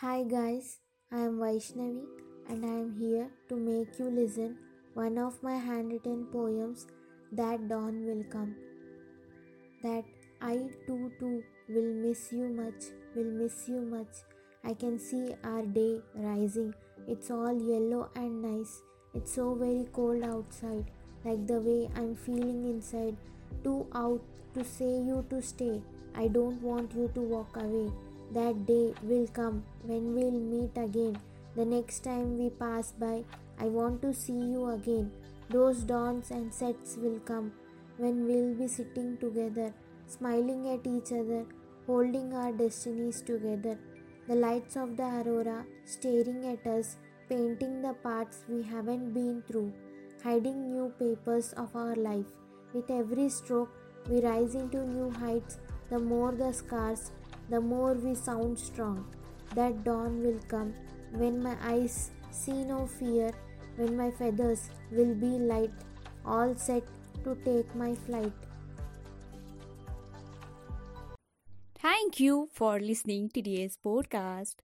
Hi guys, I am Vaishnavi and I am here to make you listen one of my handwritten poems that dawn will come. That I too too will miss you much, will miss you much. I can see our day rising. It's all yellow and nice. It's so very cold outside, like the way I'm feeling inside. Too out to say you to stay. I don't want you to walk away. That day will come when we'll meet again. The next time we pass by, I want to see you again. Those dawns and sets will come when we'll be sitting together, smiling at each other, holding our destinies together. The lights of the aurora staring at us, painting the parts we haven't been through, hiding new papers of our life. With every stroke, we rise into new heights. The more the scars, the more we sound strong. That dawn will come when my eyes see no fear, when my feathers will be light, all set to take my flight. Thank you for listening to today's podcast.